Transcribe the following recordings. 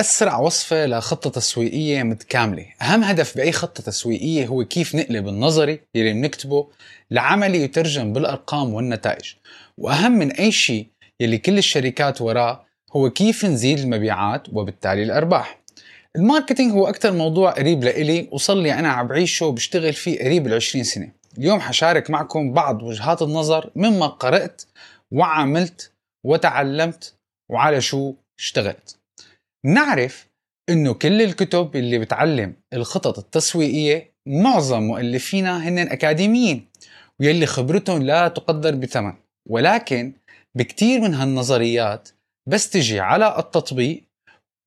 أسرع وصفة لخطة تسويقية متكاملة. أهم هدف بأي خطة تسويقية هو كيف نقلب النظري اللي بنكتبه لعملي يترجم بالأرقام والنتائج. وأهم من أي شيء يلي كل الشركات وراه هو كيف نزيد المبيعات وبالتالي الأرباح. الماركتينج هو أكثر موضوع قريب لإلي وصل لي أنا عم بعيشه وبشتغل فيه قريب العشرين سنة. اليوم حشارك معكم بعض وجهات النظر مما قرأت وعملت وتعلمت وعلى شو اشتغلت. نعرف إنه كل الكتب اللي بتعلم الخطط التسويقية معظم مؤلفينها هن أكاديميين ويلي خبرتهم لا تقدر بثمن. ولكن بكتير من هالنظريات بس تجي على التطبيق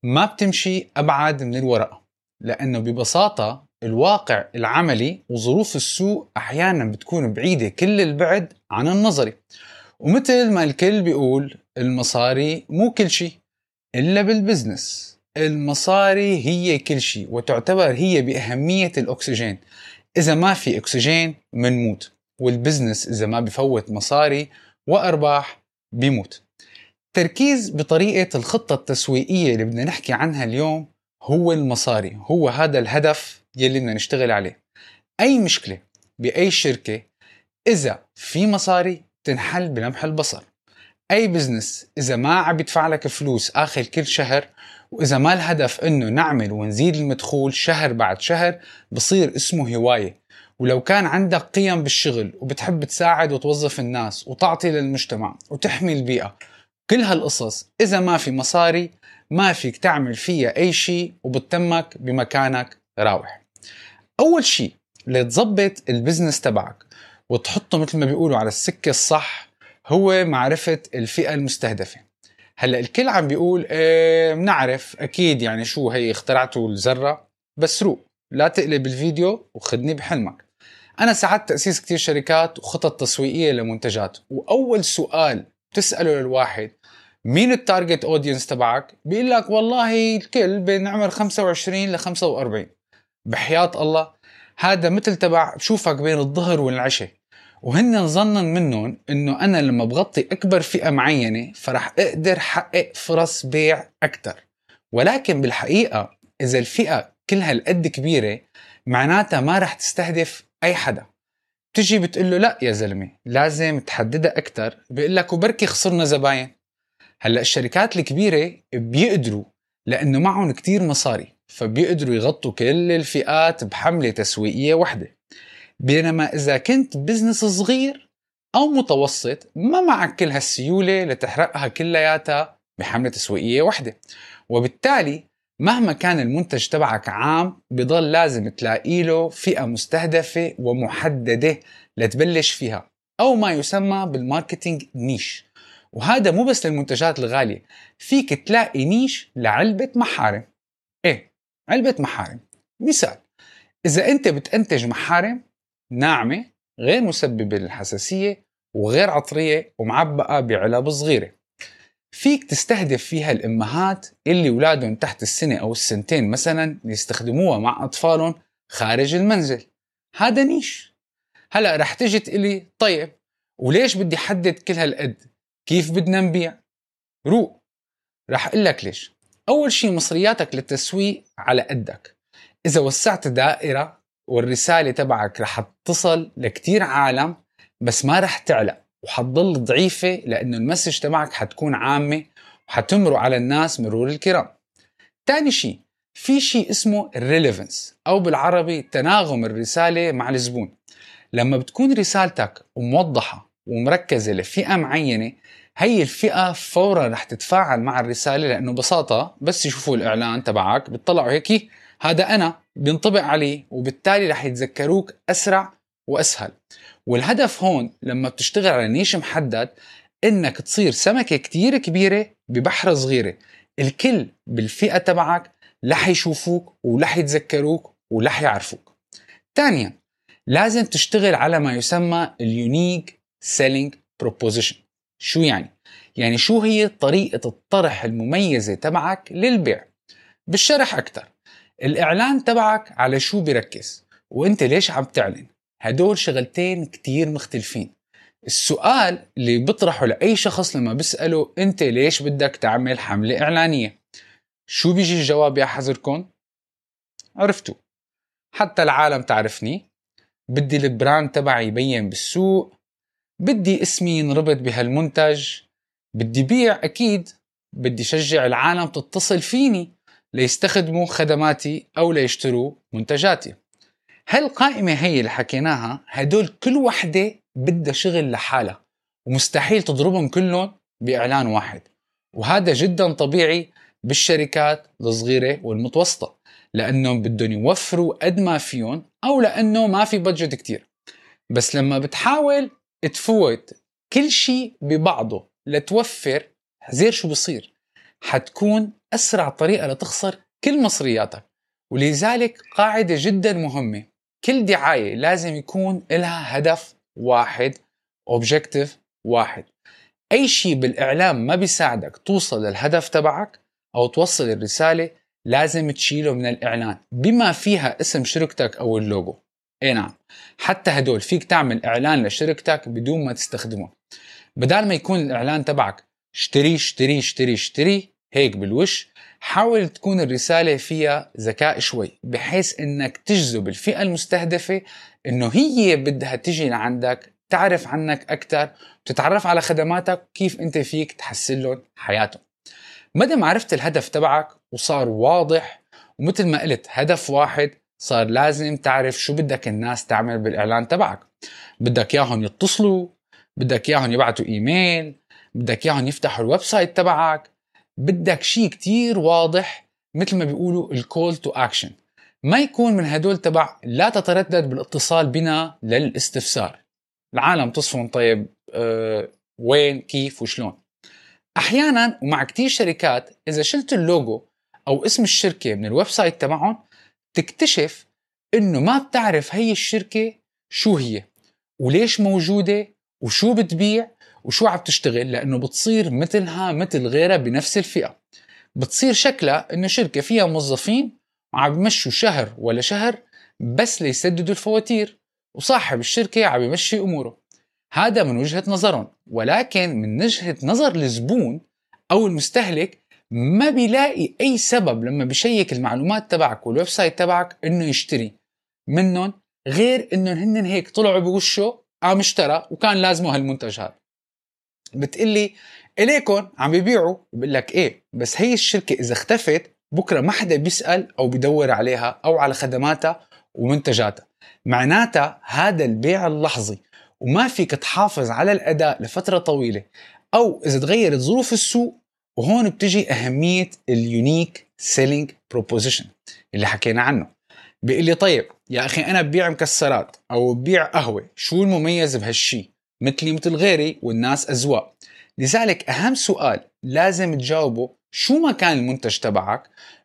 ما بتمشي أبعد من الورقة لأنه ببساطة الواقع العملي وظروف السوق أحيانا بتكون بعيدة كل البعد عن النظري. ومثل ما الكل بيقول المصاري مو كل شيء إلا بال business. المصاري هي كل شيء وتعتبر هي بأهمية الأكسجين. إذا ما في أكسجين منموت وال business إذا ما بفوت مصاري وأرباح بيموت. تركيز بطريقة الخطة التسويقية اللي بدنا نحكي عنها اليوم هو المصاري هو هذا الهدف يلي بدنا نشتغل عليه. أي مشكلة بأي شركة إذا في مصاري تنحل بلمح البصر. أي بزنس إذا ما عم يدفع لك فلوس آخر كل شهر وإذا ما الهدف إنه نعمل ونزيد المدخول شهر بعد شهر بصير اسمه هواية. ولو كان عندك قيم بالشغل وبتحب تساعد وتوظف الناس وتعطي للمجتمع وتحمي البيئة كل هالقصص إذا ما في مصاري ما فيك تعمل فيها أي شيء وبتتمك بمكانك راوح. أول شيء لتظبط ال business تبعك وتحطه مثل ما بيقولوا على السكة الصح هو معرفة الفئة المستهدفة. هلأ الكل عم بيقول إيه بنعرف أكيد يعني شو هي اخترعتوا الذرة بس روق لا تقلب الفيديو وخدني بحلمك. أنا ساعدت تأسيس كتير شركات وخطط تسويقية لمنتجات وأول سؤال بتسأله للواحد مين ال target audience تبعك؟ بيقول لك والله الكل بين عمر 25 ل 45 بحياة الله هذا مثل تبع بشوفك بين الظهر والعشاء. وهن ظنا منهم إنه أنا لما بغطي أكبر فئة معينة فرح أقدر حقق فرص بيع أكثر ولكن بالحقيقة إذا الفئة كلها القد كبيرة معناتها ما رح تستهدف أي حدا. بتجي بتقول له لا يا زلمة لازم تحددها أكثر بيقول لك وبركي خسرنا زباين. هلأ الشركات الكبيرة بيقدروا لأنه معهم كتير مصاري فبيقدروا يغطوا كل الفئات بحملة تسويقية وحده بينما إذا كنت business صغير أو متوسط ما معك كل هالسيولة لتحرقها كلياتها بحملة تسويقية واحدة. وبالتالي مهما كان المنتج تبعك عام بضل لازم تلاقي له فئة مستهدفة ومحددة لتبلش فيها أو ما يسمى بال marketing niche وهذا مو بس للمنتجات الغالية فيك تلاقي نيش لعلبة محارم. إيه علبة محارم. مثال إذا أنت بتنتج محارم ناعمة غير مسببة للحساسية وغير عطرية ومعبأة بعلب صغيرة. فيك تستهدف فيها الأمهات اللي أولادهم تحت السنة أو السنتين مثلا يستخدموها مع أطفالهم خارج المنزل. هذا نيش. هلأ رح تجي تقلي طيب وليش بدي حدد كل هالقد؟ كيف بدنا نبيع؟ روق. رح أقول لك ليش. أول شيء مصرياتك للتسويق على قدك. إذا وسعت دائرة والرسالة تبعك رح تصل لكتير عالم بس ما رح تعلق. وحتضل ضعيفة لأنه المسج تبعك حتكون عامة وحتمرق على الناس مرور الكرام. تاني شيء في شيء اسمه relevance أو بالعربي تناغم الرسالة مع الزبون. لما بتكون رسالتك موضحة ومركزة لفئة معينة هي الفئة فورا رح تتفاعل مع الرسالة لأنه ببساطة بس يشوفوا الإعلان تبعك بيطلعوا هيك هذا أنا بينطبق عليه وبالتالي رح يتذكروك أسرع وأسهل. والهدف هون لما بتشتغل على نيش محدد إنك تصير سمكة كتير كبيرة ببحر صغيرة. الكل بالفئة تبعك رح يشوفوك ورح يتذكروك ورح يعرفوك. ثانيا لازم تشتغل على ما يسمى ال unique selling proposition. شو يعني؟ يعني شو هي طريقة الطرح المميزة تبعك للبيع؟ بالشرح أكثر الإعلان تبعك على شو بيركز وأنت ليش عم تعلن هدول شغلتين كتير مختلفين. السؤال اللي بطرحه لأي شخص لما بسأله أنت ليش بدك تعمل حملة إعلانية؟ شو بيجي الجواب يا حذركم؟ عرفتوا. حتى العالم تعرفني. بدي البراند تبعي يبين بالسوق. بدي اسمي ينربط بهالمنتج. بدي بيع أكيد. بدي شجع العالم تتصل فيني. ليستخدموا خدماتي أو ليشتروا منتجاتي. هالقائمة هي اللي حكيناها؟ هدول كل وحدة بدها شغل لحالها ومستحيل تضربهم كلهم بإعلان واحد. وهذا جدا طبيعي بالشركات الصغيرة والمتوسطة لأنهم بدهم يوفروا قد ما فيهم أو لأنه ما في بادجت كتير. بس لما بتحاول تفوت كل شيء ببعضه لتوفر زير شو بصير؟ حتكون أسرع طريقة لتخسر كل مصرياتك. ولذلك قاعدة جدا مهمة. كل دعاية لازم يكون لها هدف واحد objective واحد. أي شيء بالإعلان ما بيساعدك توصل للهدف تبعك أو توصل الرسالة لازم تشيله من الإعلان بما فيها اسم شركتك أو اللوجو. أي نعم. حتى هدول فيك تعمل إعلان لشركتك بدون ما تستخدمه. بدال ما يكون الإعلان تبعك اشتري اشتري اشتري اشتري هيك بالوش. حاول تكون الرسالة فيها ذكاء شوي بحيث إنك تجذب الفئة المستهدفة إنه هي بدها تجي لعندك تعرف عنك أكثر وتتعرف على خدماتك كيف أنت فيك تحسن لهم حياتهم. متى ما عرفت الهدف تبعك وصار واضح ومثل ما قلت هدف واحد صار لازم تعرف شو بدك الناس تعمل بالإعلان تبعك. بدك إياهم يتصلوا بدك إياهم يبعتوا إيميل بدك إياهم يفتحوا ال website تبعك بدك شيء كتير واضح مثل ما بيقولوا ال call to action ما يكون من هدول تبع لا تتردد بالاتصال بنا للاستفسار. العالم تصفن طيب أه وين كيف وشلون. أحيانا ومع كتير شركات إذا شلت اللوجو أو اسم الشركة من ال website تبعهم تكتشف إنه ما بتعرف هي الشركة شو هي وليش موجودة وشو بتبيع وشو عم تشتغل لأنه بتصير مثلها مثل غيرها بنفس الفئة. بتصير شكلها إنه شركة فيها موظفين وعم بمشوا شهر ولا شهر بس ليسددوا الفواتير وصاحب الشركة عم يمشي أموره. هذا من وجهة نظرهم ولكن من وجهة نظر الزبون أو المستهلك ما بيلاقي أي سبب لما بيشيك المعلومات تبعك وال website تبعك إنه يشتري منهم غير انهم هن هيك طلعوا بوشه قام اشترى وكان لازمه هالمنتج هذا. بتقلي اليكم عم بيبيعوا بقول لك إيه بس هي الشركة إذا اختفت بكرة ما حدا بيسأل أو بدور عليها أو على خدماتها ومنتجاتها. معناتها هذا البيع اللحظي وما فيك تحافظ على الأداء لفترة طويلة. أو إذا تغيرت ظروف السوق وهون بتجي أهمية ال unique selling proposition اللي حكينا عنه. بيقول لي طيب يا أخي أنا ببيع مكسرات أو ببيع قهوة شو المميز بهالشي؟ مثلي مثل غيري والناس أذواق لذلك أهم سؤال لازم تجاوبه شو ما كان المنتج تبعك؟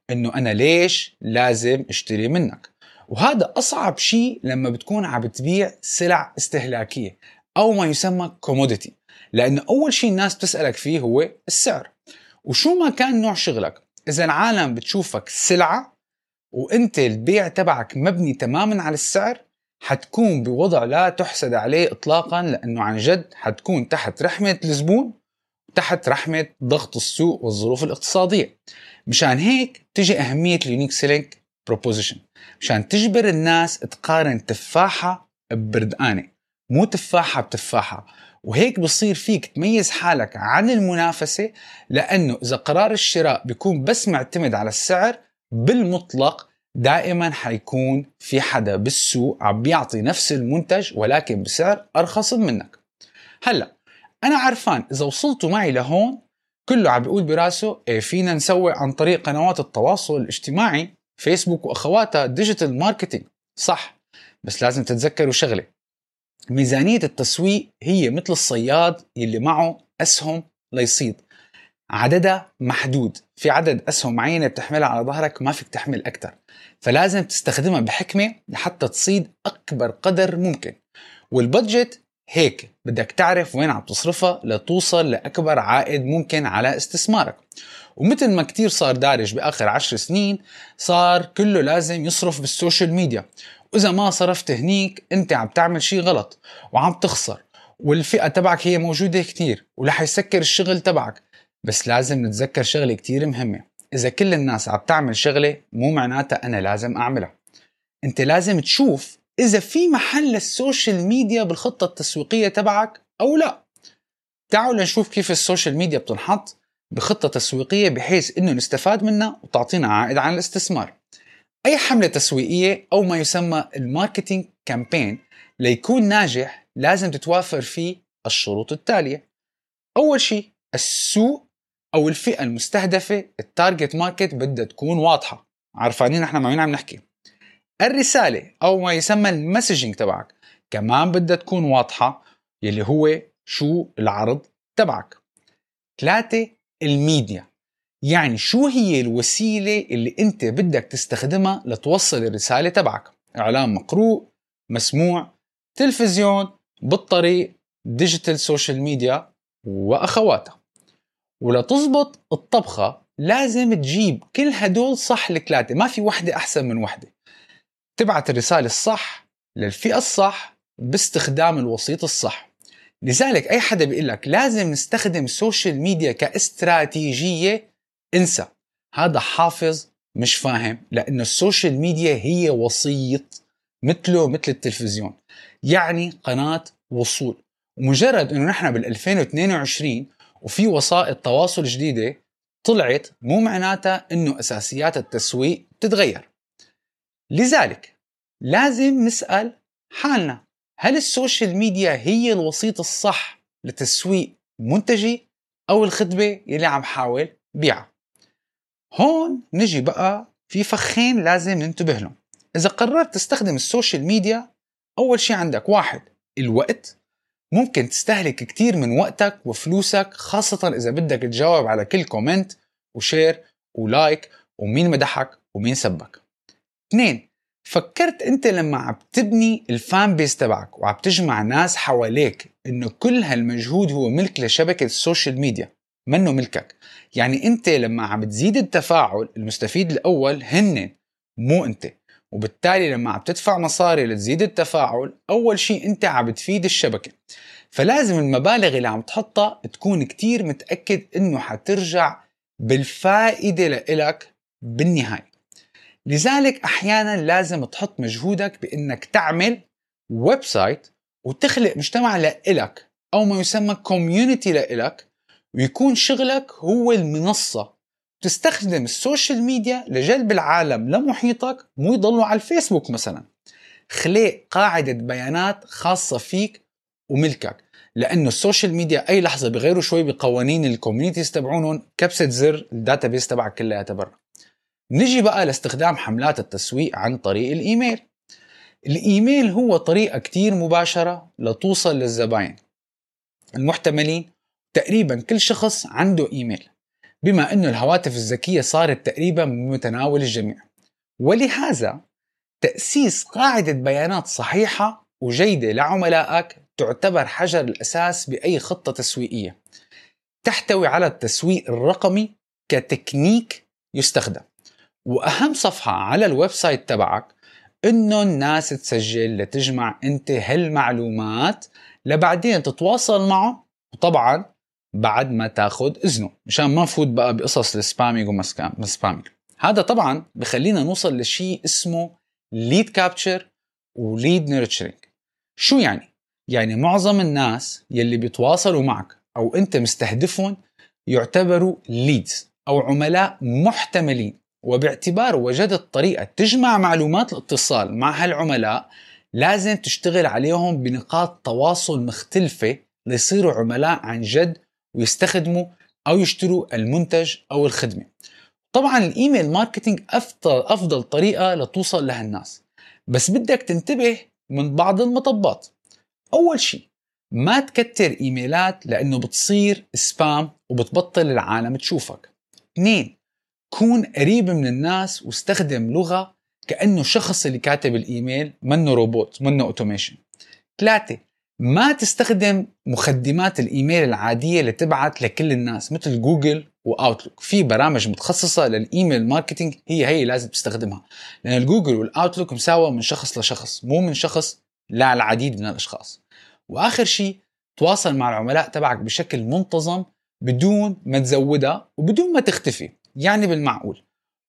إنه أنا ليش لازم أشتري منك؟ وهذا أصعب شيء لما بتكون عم بتبيع سلع استهلاكية أو ما يسمى كوموديتي لأنه أول شيء الناس بتسألك فيه هو السعر. وشو ما كان نوع شغلك؟ إذا العالم بتشوفك سلعة وانت البيع تبعك مبني تماما على السعر حتكون بوضع لا تحسد عليه اطلاقا لأنه عن جد حتكون تحت رحمة الزبون تحت رحمة ضغط السوق والظروف الاقتصادية. مشان هيك تجي أهمية ال unique selling proposition مشان تجبر الناس تقارن تفاحة ببردقانه مو تفاحة بتفاحة. وهيك بصير فيك تميز حالك عن المنافسة لأنه إذا قرار الشراء بيكون بس معتمد على السعر بالمطلق دائما حيكون في حدا بالسوق عم بيعطي نفس المنتج ولكن بسعر أرخص منك. هلأ أنا عرفان إذا وصلتوا معي لهون كله عم بيقول براسه إيه فينا نسوي عن طريق قنوات التواصل الاجتماعي فيسبوك وأخواتها digital marketing صح بس لازم تتذكروا شغلة. ميزانية التسويق هي مثل الصياد يلي معه أسهم ليصيد. عددها محدود. في عدد أسهم معينة بتحملها على ظهرك ما فيك تحمل أكثر فلازم تستخدمها بحكمة لحتى تصيد أكبر قدر ممكن. وال budget هيك بدك تعرف وين عم تصرفها لتوصل لأكبر عائد ممكن على استثمارك. ومثل ما كتير صار دارج بآخر عشر سنين صار كله لازم يصرف بالسوشيال ميديا. وإذا ما صرفت هنيك أنت عم تعمل شيء غلط وعم تخسر. والفئة تبعك هي موجودة كتير ورح يسكر الشغل تبعك. بس لازم نتذكر شغلة كتير مهمة. إذا كل الناس عم تعمل شغلة مو معناتها أنا لازم أعملها. أنت لازم تشوف إذا في محل لل social media بالخطة التسويقية تبعك أو لا. تعالوا لنشوف كيف ال social media بتنحط بخطة تسويقية بحيث إنه نستفاد منها وتعطينا عائد عن الاستثمار. أي حملة تسويقية أو ما يسمى ال marketing campaign ليكون ناجح لازم تتوافر فيه الشروط التالية. أول شيء السوق أو الفئة المستهدفة ال target market بدها تكون واضحة. عرفانين إحنا مع مين عم نحكي. الرسالة أو ما يسمى ال messaging تبعك كمان بدها تكون واضحة يلي هو شو العرض تبعك. ثلاثة الميديا. يعني شو هي الوسيلة اللي أنت بدك تستخدمها لتوصل الرسالة تبعك؟ إعلان مقروء مسموع تلفزيون بالطريق digital social media وأخواتها. ولتزبط الطبخة لازم تجيب كل هدول صح الثلاثة ما في وحدة أحسن من وحدة. تبعت الرسالة الصح للفئة الصح باستخدام الوسيط الصح. لذلك أي حدا بيقول لك لازم نستخدم ال social media كاستراتيجية انسى. هذا حافظ مش فاهم لأنه ال social media هي وسيط مثله مثل التلفزيون. يعني قناة وصول. ومجرد إنه نحن بال 2022 وفي وسائط تواصل جديدة طلعت مو معناتها إنه أساسيات التسويق تتغير لذلك لازم نسأل حالنا هل ال social media هي الوسيط الصح لتسويق منتجي أو الخدمة يلي عم حاول بيعها؟ هون نجي بقى في فخين لازم ننتبه لهم. إذا قررت تستخدم ال social media أول شيء عندك واحد الوقت ممكن تستهلك كتير من وقتك وفلوسك خاصة إذا بدك تجاوب على كل comment و share و like ومين مدحك ومين سبك. اثنين فكرت أنت لما عم تبني ال fan base تبعك وعم تجمع ناس حواليك إنه كل هالمجهود هو ملك لشبكة ال social media منه ملكك. يعني أنت لما عم تزيد التفاعل المستفيد الأول هن مو أنت. وبالتالي لما عم تدفع مصاري لتزيد التفاعل أول شيء أنت عم تفيد الشبكة. فلازم المبالغ اللي عم تحطها تكون كتير متأكد إنه حترجع بالفائدة لإلك بالنهاية. لذلك أحيانا لازم تحط مجهودك بإنك تعمل website وتخلق مجتمع لإلك أو ما يسمى community لإلك ويكون شغلك هو المنصة تستخدم ال social media لجلب العالم لمحيطك مو يضلوا على الفيسبوك مثلا. خلق قاعدة بيانات خاصة فيك وملكك لأنه ال social media أي لحظة بغيروا شوي بقوانين ال communities تبعونهم كبسة زر ال database تبعك كلها تبرع. نجي بقى لاستخدام حملات التسويق عن طريق الإيميل. الإيميل هو طريقة كتير مباشرة لتوصل للزباين المحتملين تقريبا كل شخص عنده إيميل. بما انه الهواتف الذكية صارت تقريبا بمتناول الجميع. ولهذا تأسيس قاعدة بيانات صحيحة وجيدة لعملائك تعتبر حجر الأساس بأي خطة تسويقية. تحتوي على التسويق الرقمي كتكنيك يستخدم. وأهم صفحة على ال website تبعك إنه الناس تسجل لتجمع أنت هالمعلومات لبعدين تتواصل معه. وطبعا بعد ما تاخذ إذنه مشان ما نفوت بقى بقصص ال spamming وما هذا طبعا بخلينا نوصل لشيء اسمه lead capture و lead nurturing شو يعني؟ يعني معظم الناس يلي بيتواصلوا معك أو أنت مستهدفهم يعتبروا leads أو عملاء محتملين. وباعتبار وجدت طريقة تجمع معلومات الاتصال مع هالعملاء لازم تشتغل عليهم بنقاط تواصل مختلفة ليصيروا عملاء عن جد ويستخدموا أو يشتروا المنتج أو الخدمة. طبعا ال email marketing أفضل, طريقة لتوصل لهالناس بس بدك تنتبه من بعض المطبات. أول شيء ما تكتر إيميلات لأنه بتصير spam وبتبطل العالم تشوفك. اثنين كون قريب من الناس واستخدم لغة كأنه الشخص اللي كاتب الإيميل منه روبوت منه automation. ثلاثة ما تستخدم مخدمات الإيميل العادية اللي تبعت لكل الناس مثل جوجل واوتلوك في برامج متخصصة لل email marketing هي هي لازم تستخدمها. لأن الجوجل والأوتلوك مساوى من شخص لشخص مو من شخص للعديد من الأشخاص. وآخر شيء تواصل مع العملاء تبعك بشكل منتظم بدون ما تزودها وبدون ما تختفي يعني بالمعقول.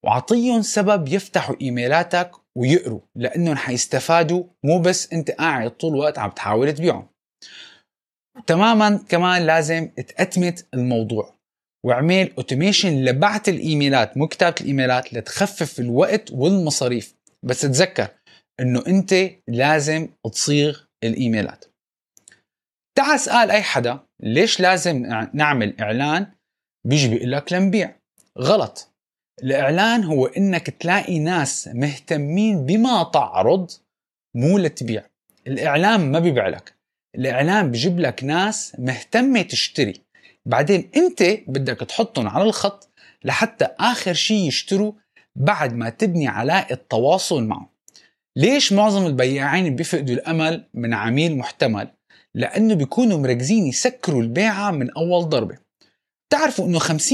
وعطيهم سبب يفتحوا إيميلاتك ويقروا لأنهم حيستفادوا مو بس أنت قاعد طول الوقت عم تحاول تبيعهم. تماما كمان لازم تأتمت الموضوع واعمل automation لبعث الإيميلات مو كتابة الإيميلات لتخفف الوقت والمصاريف. بس تذكر إنه أنت لازم تصيغ الإيميلات. تعال اسأل أي حدا ليش لازم نعمل إعلان بيجي بيقول لك لنبيع؟ غلط. الإعلان هو إنك تلاقي ناس مهتمين بما تعرض مو لتبيع. الإعلان ما بيبيع لك. الإعلان بيجيب لك ناس مهتمة تشتري. بعدين أنت بدك تحطهم على الخط لحتى آخر شيء يشتروا بعد ما تبني علاقة التواصل معهم. ليش معظم البياعين بيفقدوا الأمل من عميل محتمل؟ لأنه بيكونوا مركزين يسكروا البيعة من أول ضربة. تعرفوا إنه 50%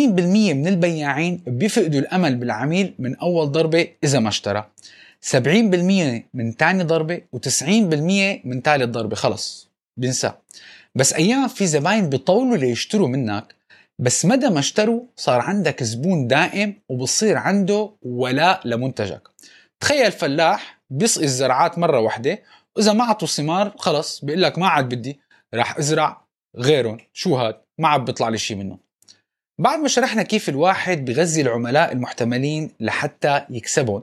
من البياعين بيفقدوا الأمل بالعميل من أول ضربة إذا ما اشترى. 70% من تاني ضربة و90% من ثالث ضربة. خلص بينسى بس أيام في زباين بيطولوا ليشتروا منك بس مدى ما اشتروا صار عندك زبون دائم وبصير عنده ولاء لمنتجك. تخيل فلاح بيسقي الزرعات مرة واحدة وإذا ما عطوا ثمار خلص بيقول لك ما عاد بدي راح أزرع غيرهم. شو هاد؟ ما عاد بيطلع لي شيء منه بعد ما شرحنا كيف الواحد بغذي العملاء المحتملين لحتى يكسبهم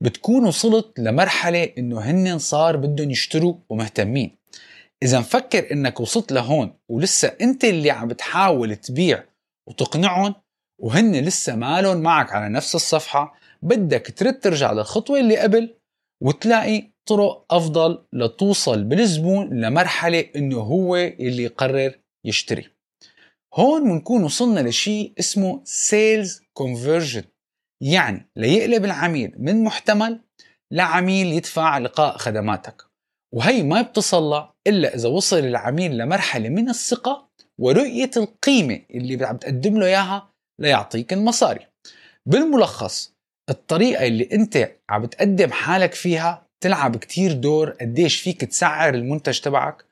بتكون وصلت لمرحلة إنه هن صار بدهم يشتروا ومهتمين. إذا مفكر إنك وصلت لهون ولسه أنت اللي عم بتحاول تبيع وتقنعهم وهن لسه مالهم معك على نفس الصفحة بدك ترد ترجع للخطوة اللي قبل وتلاقي طرق أفضل لتوصل بالزبون لمرحلة إنه هو اللي يقرر يشتري. هون بنكون وصلنا لشيء اسمه sales conversion يعني ليقلب العميل من محتمل لعميل يدفع لقاء خدماتك. وهي ما بتصلى إلا إذا وصل العميل لمرحلة من الثقة ورؤية القيمة اللي عم تقدم له إياها ليعطيك المصاري. بالملخص الطريقة اللي أنت عم تقدم حالك فيها تلعب كتير دور قديش فيك تسعر المنتج تبعك.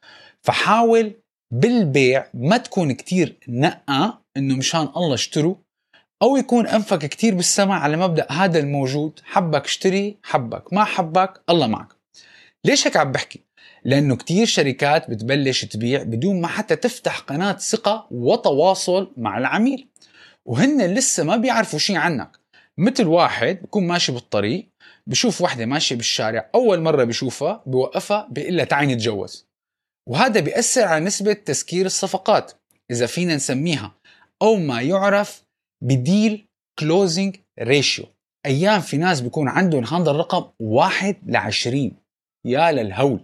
فحاول بالبيع ما تكون كتير نقة إنه مشان الله اشتروا أو يكون أنفك كتير بالسمع على مبدأ هذا الموجود حبك اشتري حبك ما حبك الله معك. ليش هيك عم بحكي؟ لأنه كتير شركات بتبلش تبيع بدون ما حتى تفتح قناة ثقة وتواصل مع العميل. وهن لسه ما بيعرفوا شيء عنك. مثل واحد بكون ماشي بالطريق بشوف وحدة ماشية بالشارع أول مرة بشوفها بوقفها بيقول لها تعي نتجوز. وهذا بيأثر على نسبة تسكير الصفقات إذا فينا نسميها أو ما يعرف ب deal closing ratio أيام في ناس بيكون عندهم هذا الرقم واحد لعشرين. يا للهول.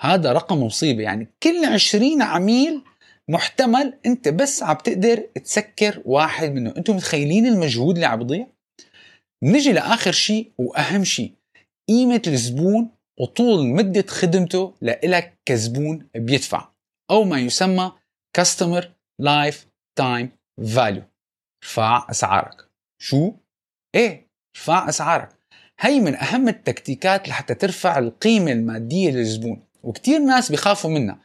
هذا رقم مصيبة. يعني كل عشرين عميل محتمل أنت بس عم تقدر تسكر واحد منه. أنتم متخيلين المجهود اللي عم بضيع؟ نجي لآخر شيء وأهم شيء قيمة الزبون وطول مدة خدمته لإلك كزبون بيدفع أو ما يسمى Customer Lifetime Value ارفع أسعارك. شو؟ إيه ارفع أسعارك. هي من أهم التكتيكات لحتى ترفع القيمة المادية للزبون وكتير ناس بيخافوا منها.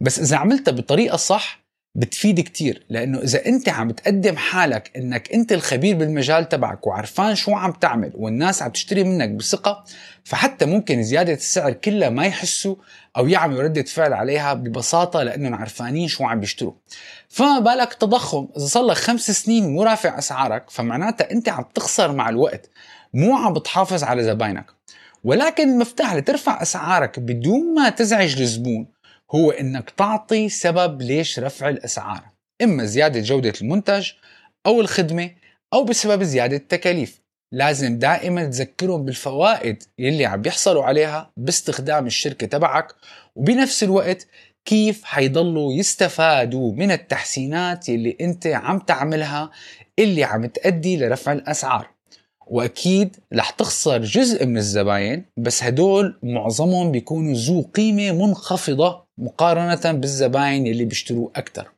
بس إذا عملتها بطريقة صح بتفيد كتير لأنه إذا أنت عم تقدم حالك إنك أنت الخبير بالمجال تبعك وعرفان شو عم تعمل والناس عم تشتري منك بثقة فحتى ممكن زيادة السعر كلها ما يحسوا أو يعملوا ردة فعل عليها ببساطة لانهم عرفانين شو عم بيشتروا. فما بالك تضخم؟ إذا صار لك خمس سنين مو رافع أسعارك فمعناتها أنت عم تخسر مع الوقت. مو عم بتحافظ على زباينك. ولكن المفتاح لترفع أسعارك بدون ما تزعج الزبون هو إنك تعطي سبب ليش رفع الأسعار. إما زيادة جودة المنتج أو الخدمة أو بسبب زيادة التكاليف. لازم دائما تذكرهم بالفوائد يلي عم يحصلوا عليها باستخدام الشركة تبعك وبنفس الوقت كيف حيضلوا يستفادوا من التحسينات اللي أنت عم تعملها اللي عم تأدي لرفع الأسعار. وأكيد رح تخسر جزء من الزباين بس هدول معظمهم بيكونوا ذو قيمة منخفضة مقارنة بالزباين اللي بيشتروا أكتر.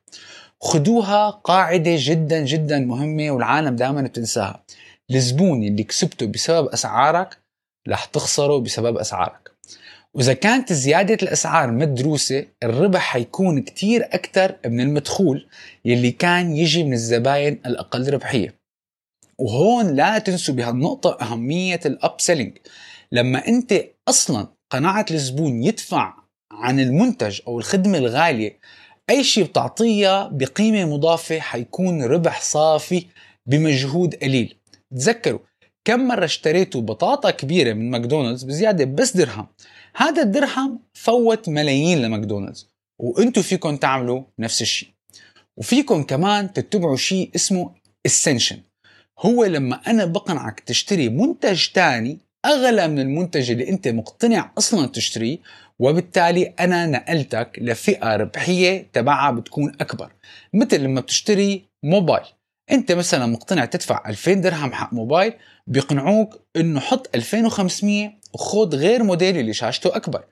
خدوها قاعدة جدا جدا مهمة والعالم دائما بتنساها. الزبون اللي كسبته بسبب أسعارك رح تخسره بسبب أسعارك. وإذا كانت زيادة الأسعار مدروسة الربح حيكون كتير أكتر من المدخول يلي كان يجي من الزباين الأقل ربحية. وهون لا تنسوا بهالنقطة أهمية الأب سيلينج لما أنت أصلا قناعة الزبون يدفع عن المنتج أو الخدمة الغالية أي شيء بتعطيها بقيمة مضافة حيكون ربح صافي بمجهود قليل. تذكروا كم مرة اشتريتوا بطاطا كبيرة من ماكدونالدز بزيادة بس درهم؟ هذا الدرهم فوت ملايين لماكدونالدز وانتوا فيكم تعملوا نفس الشيء وفيكم كمان تتبعوا شيء اسمه ascension هو لما أنا بقنعك تشتري منتج تاني أغلى من المنتج اللي أنت مقتنع أصلا تشتريه وبالتالي أنا نقلتك لفئة ربحية تبعها بتكون أكبر. مثل لما بتشتري موبايل. أنت مثلا مقتنع تدفع 2000 درهم حق موبايل بيقنعوك إنه حط 2500 وخذ غير موديل اللي شاشته أكبر.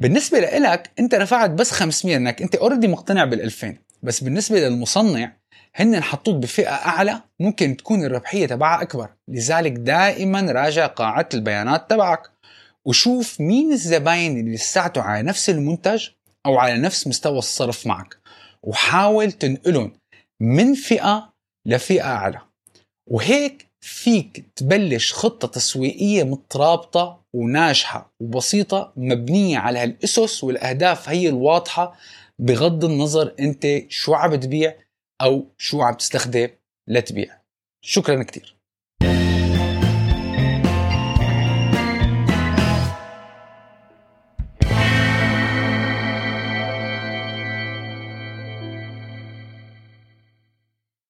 بالنسبة لإلك أنت رفعت بس 500 انك أنت already مقتنع بال 2000 بس بالنسبة للمصنع هن حطوك بفئة أعلى ممكن تكون الربحية تبعها أكبر. لذلك دائما راجع قاعدة البيانات تبعك وشوف مين الزباين اللي لساته على نفس المنتج أو على نفس مستوى الصرف معك. وحاول تنقلهم من فئة لفئة أعلى. وهيك فيك تبلش خطة تسويقية مترابطة وناجحة وبسيطة مبنية على هالأسس والأهداف هي الواضحة بغض النظر أنت شو عم بتبيع أو شو عم تستخدم لتبيع. شكرا كتير.